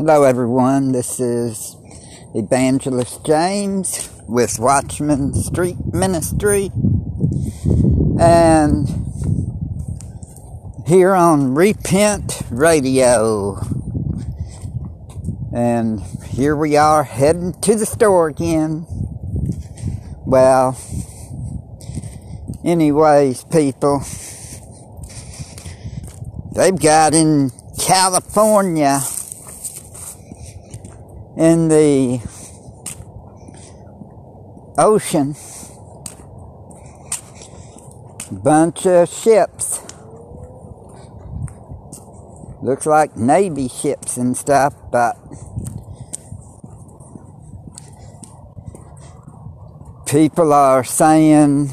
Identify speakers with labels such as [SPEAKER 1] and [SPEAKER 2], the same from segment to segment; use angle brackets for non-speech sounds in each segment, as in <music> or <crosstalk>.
[SPEAKER 1] Hello, everyone. This is Evangelist James with Watchman Street Ministry. And here on Repent Radio. And here we are heading to the store again. Well, anyways, people, they've got in California in the ocean. Bunch of ships. Looks like navy ships and stuff but people are saying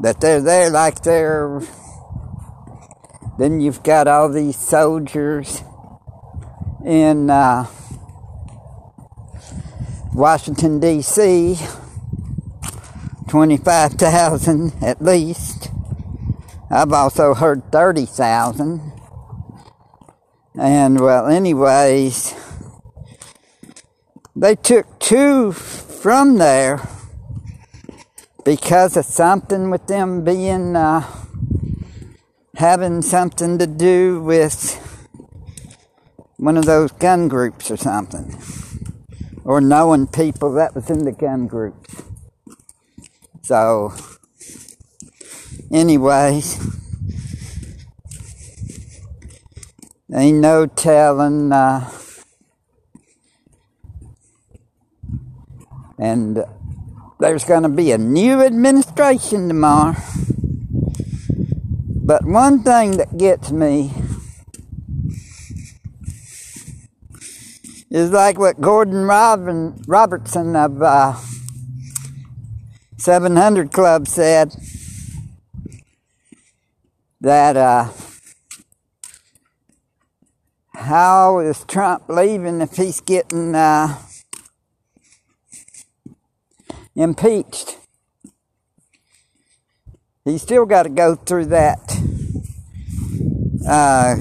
[SPEAKER 1] that they're there like they're then you've got all these soldiers in uh, Washington, D.C., 25,000 at least. I've also heard 30,000. And, well, anyways, they took two from there because of something with them being, uh, having something to do with one of those gun groups or something. Or knowing people that was in the gun groups. So, anyways, ain't no telling. Uh, and there's going to be a new administration tomorrow. But one thing that gets me is like what Gordon Robin, Robertson of uh, 700 Club said that uh, how is Trump leaving if he's getting uh, impeached? He's still got to go through that uh,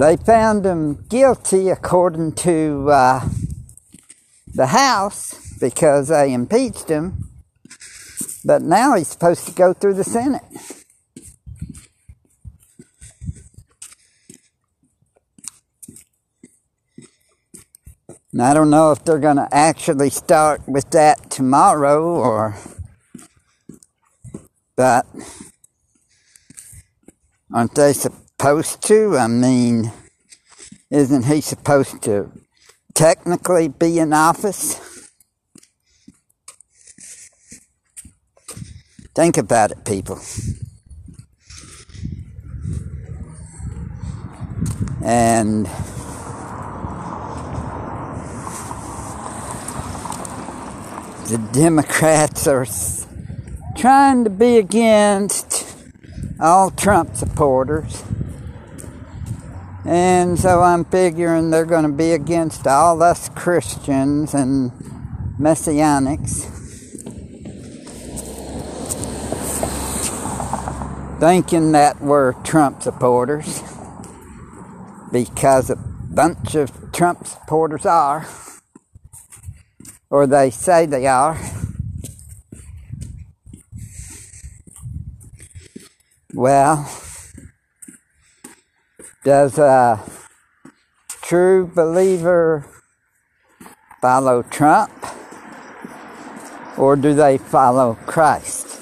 [SPEAKER 1] they found him guilty according to uh, the House because they impeached him, but now he's supposed to go through the Senate. And I don't know if they're going to actually start with that tomorrow or, but aren't they supposed to? I mean, isn't he supposed to technically be in office? Think about it, people. And the Democrats are trying to be against all Trump supporters. And so I'm figuring they're going to be against all us Christians and Messianics. Thinking that we're Trump supporters. Because a bunch of Trump supporters are. Or they say they are. Well, does a true believer follow Trump or do they follow Christ?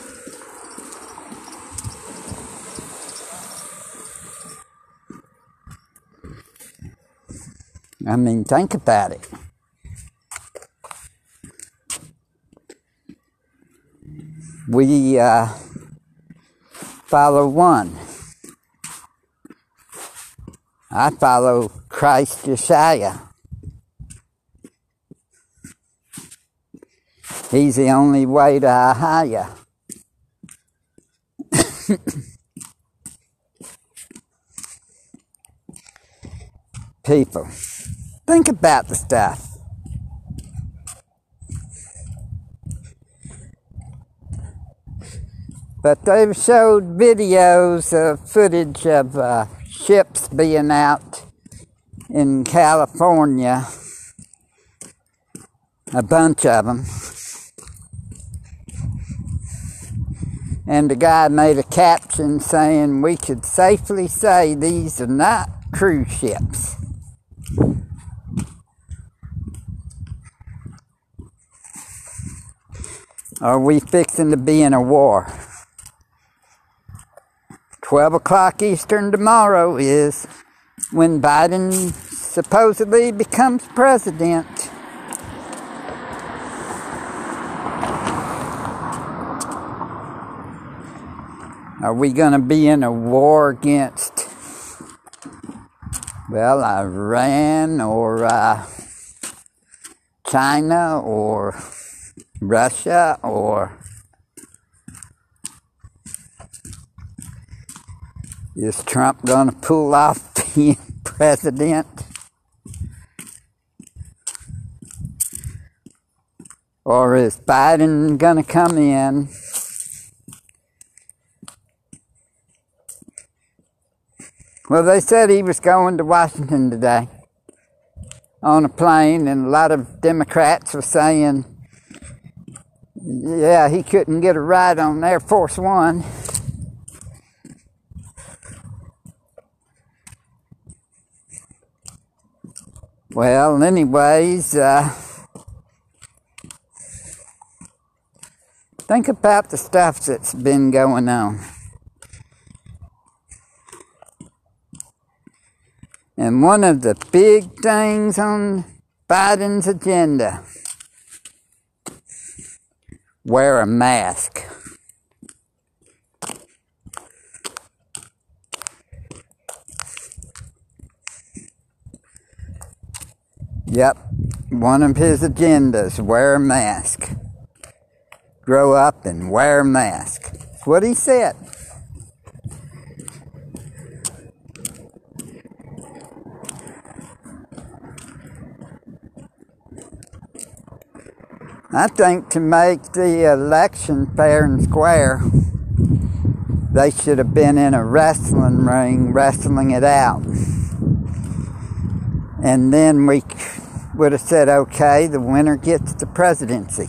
[SPEAKER 1] I mean, think about it. We uh, follow one. I follow Christ Yeshua. He's the only way to Ahia. <coughs> People, think about the stuff. But they've showed videos of footage of uh, ships being out in California, a bunch of them. And the guy made a caption saying, We could safely say these are not cruise ships. Are we fixing to be in a war? 12 o'clock Eastern tomorrow is when Biden supposedly becomes president. Are we going to be in a war against, well, Iran or uh, China or Russia or is Trump going to pull off <laughs> being president? Or is Biden going to come in? Well, they said he was going to Washington today on a plane, and a lot of Democrats were saying yeah, he couldn't get a ride on Air Force One. Well, anyways, uh, think about the stuff that's been going on. And one of the big things on Biden's agenda wear a mask. Yep, one of his agendas, wear a mask. Grow up and wear a mask. That's what he said. I think to make the election fair and square, they should have been in a wrestling ring wrestling it out. And then we would have said, okay, the winner gets the presidency.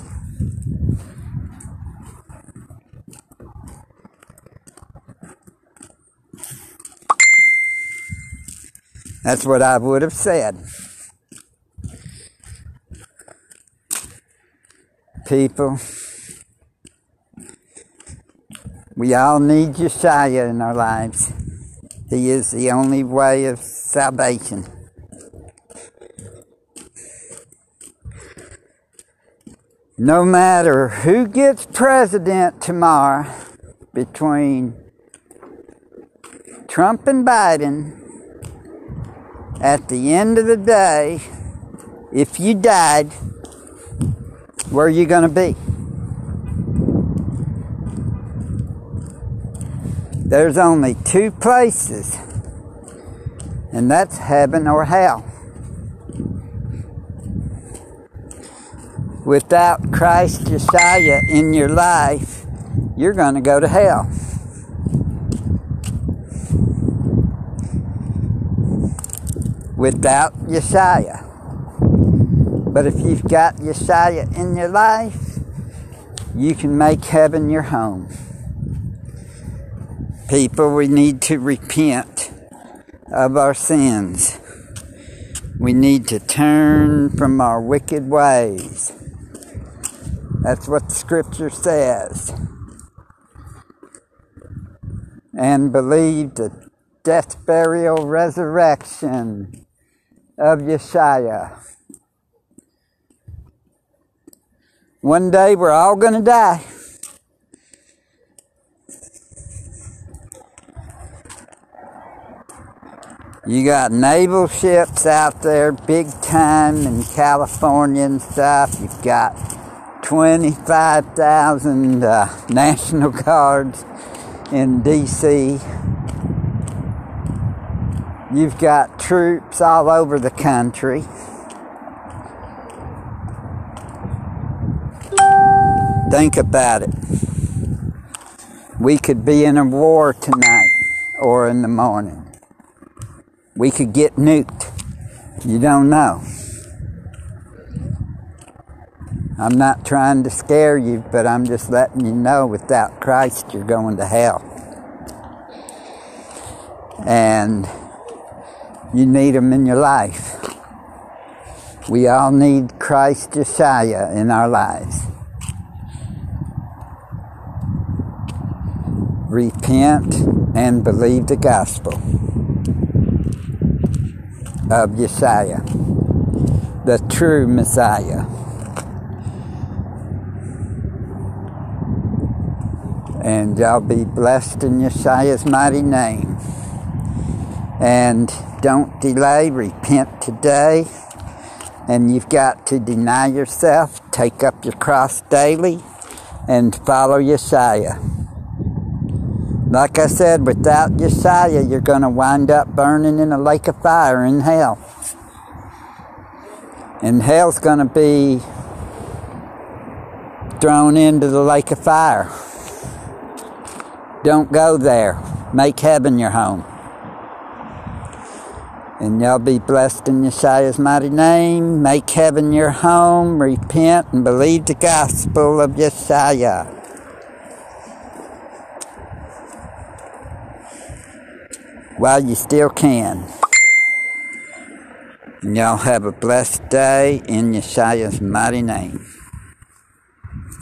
[SPEAKER 1] That's what I would have said. people. We all need Yeshua in our lives. He is the only way of salvation. No matter who gets president tomorrow between Trump and Biden, at the end of the day, if you died, where are you going to be? There's only two places, and that's heaven or hell. Without Christ Yeshua in your life, you're going to go to hell. Without Yeshua. But if you've got Yeshua in your life, you can make heaven your home. People, we need to repent of our sins. We need to turn from our wicked ways. That's what the scripture says. And believe the death, burial, resurrection of Yeshua. One day we're all going to die. You got naval ships out there, big time in California and stuff. You've got 25,000 uh, <laughs> National Guards in D.C. You've got troops all over the country. Think about it. We could be in a war tonight or in the morning. We could get nuked. You don't know. I'm not trying to scare you, but I'm just letting you know without Christ you're going to hell. And you need him in your life. We all need Christ Yeshua in our lives. Repent and believe the gospel of Yeshua, the true Messiah. And y'all be blessed in Yeshua's mighty name. And don't delay, repent today. And you've got to deny yourself, take up your cross daily, and follow Yeshua. Like I said, without Yeshua, you're going to wind up burning in a lake of fire in hell. And hell's going to be thrown into the lake of fire. Don't go there. Make heaven your home. And y'all be blessed in Yeshua's mighty name. Make heaven your home. Repent and believe the gospel of Yeshua. While you still can. And y'all have a blessed day in Yeshua's mighty name.